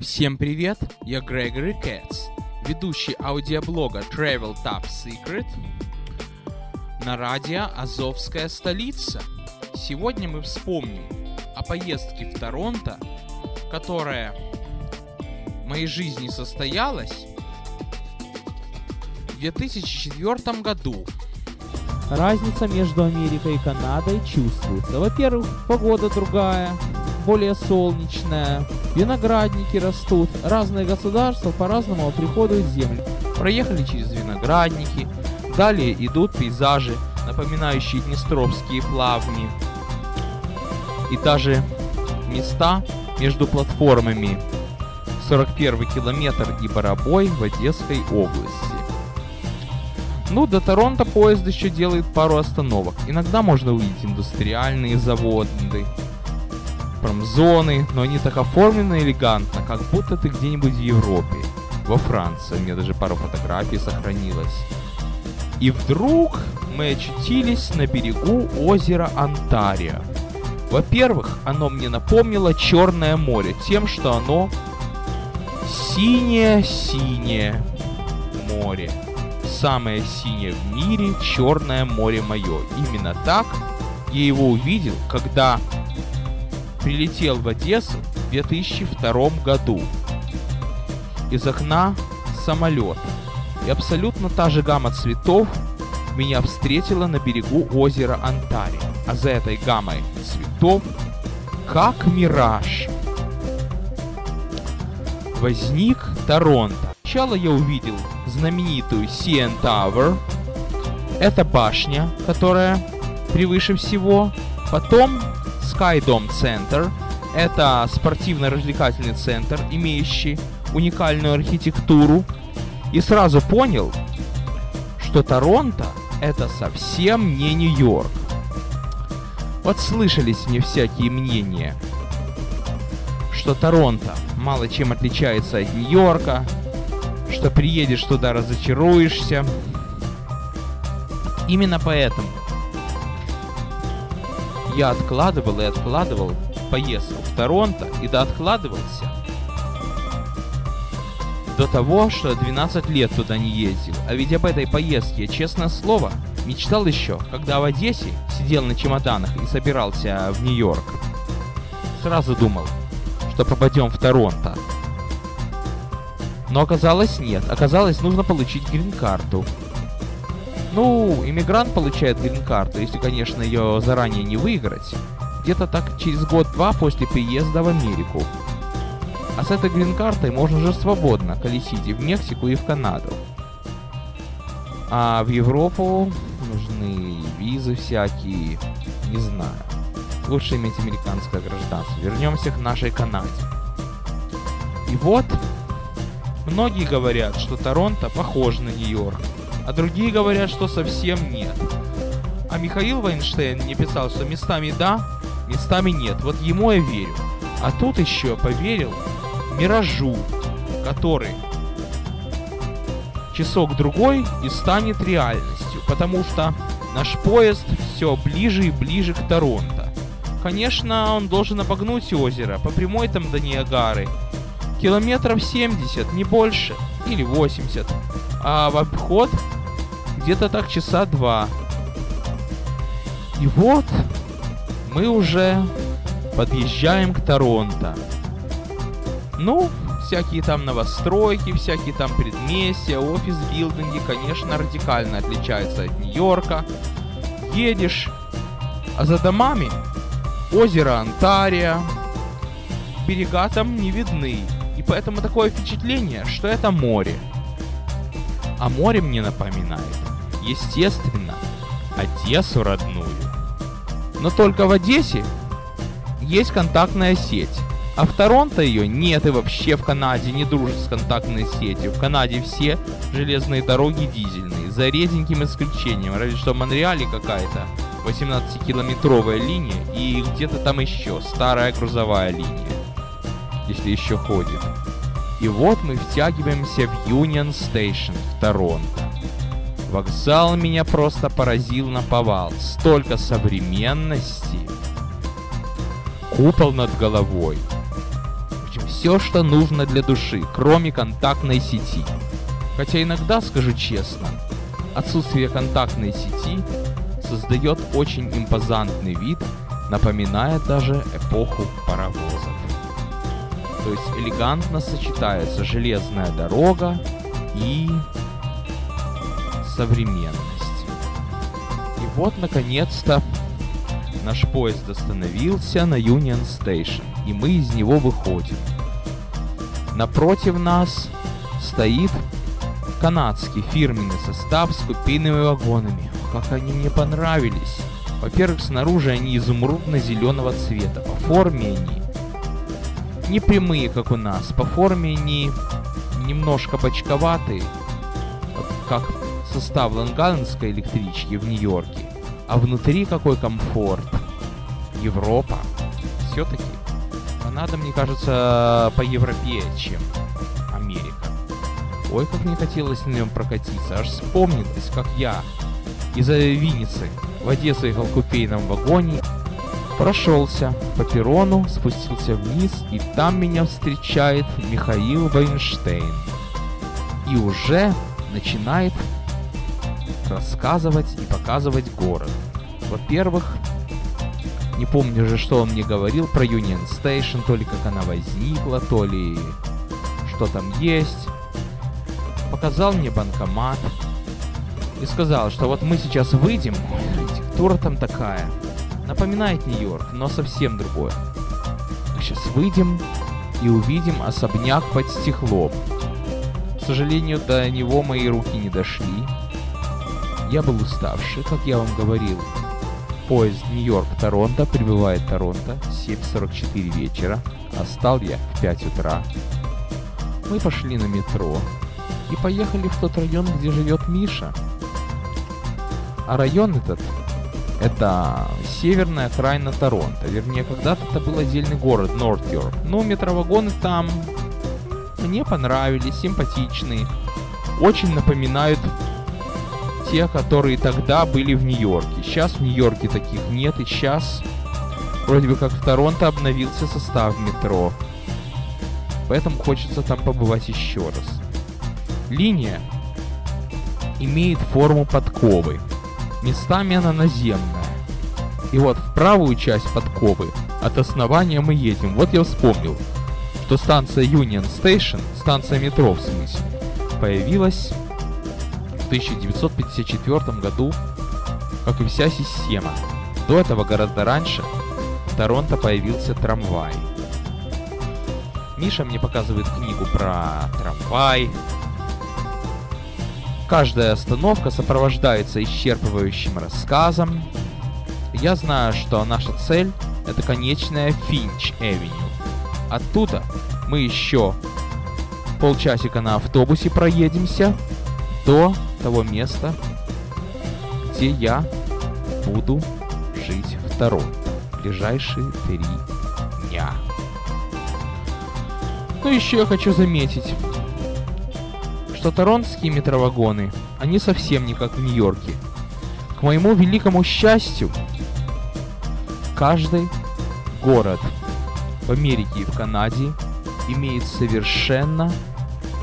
Всем привет, я Грегори Кэтс, ведущий аудиоблога Travel Top Secret на радио «Азовская столица». Сегодня мы вспомним о поездке в Торонто, которая в моей жизни состоялась в 2004 году. Разница между Америкой и Канадой чувствуется. Во-первых, погода другая, более солнечная, виноградники растут, разные государства по-разному приходят землю. Проехали через виноградники, далее идут пейзажи, напоминающие Днестровские плавни, и даже места между платформами 41 километр и Барабой в Одесской области. Ну, до Торонто поезд еще делает пару остановок. Иногда можно увидеть индустриальные заводы, промзоны, но они так оформлены элегантно, как будто ты где-нибудь в Европе. Во Франции. У меня даже пару фотографий сохранилось. И вдруг мы очутились на берегу озера Онтарио. Во-первых, оно мне напомнило Черное море тем, что оно синее-синее море самое синее в мире Черное море мое. Именно так я его увидел, когда прилетел в Одессу в 2002 году. Из окна самолета. И абсолютно та же гамма цветов меня встретила на берегу озера Онтарио. А за этой гаммой цветов, как мираж, возник Торонто. Сначала я увидел знаменитую CN Tower. Это башня, которая превыше всего. Потом Skydome Center. Это спортивно-развлекательный центр, имеющий уникальную архитектуру. И сразу понял, что Торонто это совсем не Нью-Йорк. Вот слышались мне всякие мнения, что Торонто мало чем отличается от Нью-Йорка, что приедешь туда, разочаруешься. Именно поэтому я откладывал и откладывал поездку в Торонто и да откладывался до того, что 12 лет туда не ездил. А ведь об этой поездке, честное слово, мечтал еще, когда в Одессе сидел на чемоданах и собирался в Нью-Йорк. Сразу думал, что попадем в Торонто. Но оказалось нет. Оказалось, нужно получить грин-карту. Ну, иммигрант получает грин-карту, если, конечно, ее заранее не выиграть. Где-то так через год-два после приезда в Америку. А с этой грин-картой можно уже свободно колесить и в Мексику, и в Канаду. А в Европу нужны визы всякие, не знаю. Лучше иметь американское гражданство. Вернемся к нашей Канаде. И вот Многие говорят, что Торонто похож на Нью-Йорк, а другие говорят, что совсем нет. А Михаил Вайнштейн мне писал, что местами да, местами нет. Вот ему я верю. А тут еще поверил Миражу, который часок-другой и станет реальностью, потому что наш поезд все ближе и ближе к Торонто. Конечно, он должен обогнуть озеро по прямой там до Ниагары, километров 70, не больше, или 80. А в обход где-то так часа два. И вот мы уже подъезжаем к Торонто. Ну, всякие там новостройки, всякие там предместья, офис-билдинги, конечно, радикально отличаются от Нью-Йорка. Едешь, а за домами озеро Онтарио, берега там не видны. И поэтому такое впечатление, что это море. А море мне напоминает, естественно, Одессу родную. Но только в Одессе есть контактная сеть. А в Торонто ее нет и вообще в Канаде не дружит с контактной сетью. В Канаде все железные дороги дизельные, за реденьким исключением, разве что в Монреале какая-то 18-километровая линия и где-то там еще старая грузовая линия если еще ходит. И вот мы втягиваемся в Union Station в Торонто. Вокзал меня просто поразил на повал. Столько современности. Купол над головой. Общем, все, что нужно для души, кроме контактной сети. Хотя иногда, скажу честно, отсутствие контактной сети создает очень импозантный вид, напоминая даже эпоху паровозов. То есть элегантно сочетается железная дорога и современность. И вот, наконец-то, наш поезд остановился на Union Station, и мы из него выходим. Напротив нас стоит канадский фирменный состав с купейными вагонами. Как они мне понравились. Во-первых, снаружи они изумрудно-зеленого цвета. По форме они не прямые, как у нас. По форме они немножко бочковатые, как состав лонгайлендской электрички в Нью-Йорке. А внутри какой комфорт. Европа. Все-таки Канада, мне кажется, по Европе, чем Америка. Ой, как мне хотелось на нем прокатиться. Аж вспомнилось, как я из-за Винницы в Одессу ехал в купейном вагоне, прошелся по перрону, спустился вниз, и там меня встречает Михаил Вайнштейн. И уже начинает рассказывать и показывать город. Во-первых, не помню же, что он мне говорил про Union Station, то ли как она возникла, то ли что там есть. Показал мне банкомат и сказал, что вот мы сейчас выйдем, архитектура там такая, напоминает Нью-Йорк, но совсем другое. Сейчас выйдем и увидим особняк под стеклом. К сожалению, до него мои руки не дошли, я был уставший, как я вам говорил. Поезд Нью-Йорк-Торонто прибывает Торонто 7.44 вечера, а стал я в 5 утра. Мы пошли на метро и поехали в тот район, где живет Миша. А район этот — это северная окраина Торонто. Вернее, когда-то это был отдельный город, Норт-Йорк. Но метровагоны там мне понравились, симпатичные. Очень напоминают те, которые тогда были в Нью-Йорке. Сейчас в Нью-Йорке таких нет, и сейчас вроде бы как в Торонто обновился состав метро. Поэтому хочется там побывать еще раз. Линия имеет форму подковы. Местами она наземная. И вот в правую часть подковы от основания мы едем. Вот я вспомнил, что станция Union Station, станция метро в смысле, появилась 1954 году, как и вся система. До этого гораздо раньше в Торонто появился трамвай. Миша мне показывает книгу про трамвай. Каждая остановка сопровождается исчерпывающим рассказом. Я знаю, что наша цель — это конечная Finch Avenue. Оттуда мы еще полчасика на автобусе проедемся до того места, где я буду жить второй ближайшие три дня. Ну еще я хочу заметить, что торонские метровагоны, они совсем не как в Нью-Йорке. К моему великому счастью, каждый город в Америке и в Канаде имеет совершенно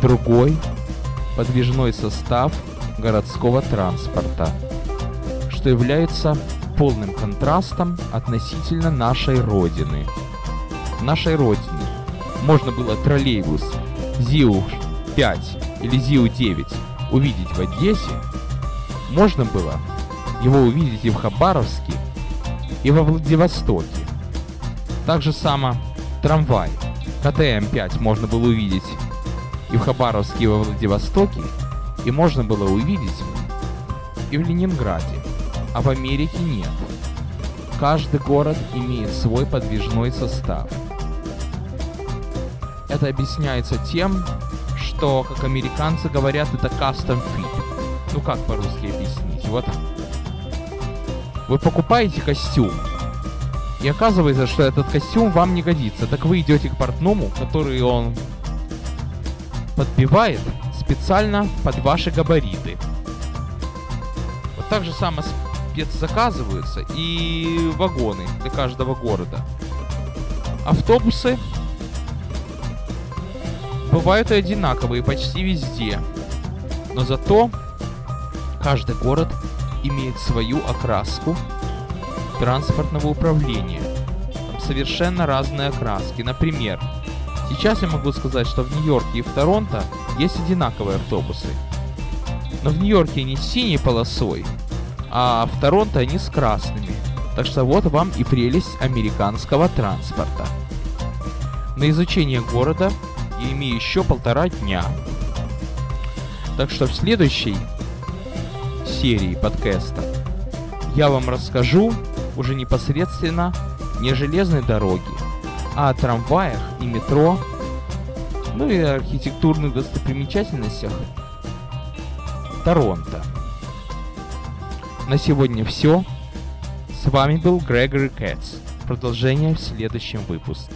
другой подвижной состав городского транспорта, что является полным контрастом относительно нашей Родины. Нашей Родине можно было троллейбус ЗИУ-5 или ЗИУ-9 увидеть в Одессе, можно было его увидеть и в Хабаровске, и во Владивостоке. Так же само трамвай КТМ-5 можно было увидеть и в Хабаровске, и во Владивостоке, и можно было увидеть и в Ленинграде, а в Америке нет. Каждый город имеет свой подвижной состав. Это объясняется тем, что, как американцы говорят, это custom fit. Ну как по-русски объяснить? Вот вы покупаете костюм, и оказывается, что этот костюм вам не годится. Так вы идете к портному, который он подбивает специально под ваши габариты. Вот так же само спецзаказываются и вагоны для каждого города. Автобусы бывают и одинаковые почти везде. Но зато каждый город имеет свою окраску транспортного управления. Там совершенно разные окраски. Например, сейчас я могу сказать, что в Нью-Йорке и в Торонто есть одинаковые автобусы. Но в Нью-Йорке они с синей полосой, а в Торонто они с красными. Так что вот вам и прелесть американского транспорта. На изучение города имею еще полтора дня. Так что в следующей серии подкаста я вам расскажу уже непосредственно не железной дороге, а о трамваях и метро, ну и архитектурных достопримечательностях Торонто. На сегодня все. С вами был Грегори Кэтс. Продолжение в следующем выпуске.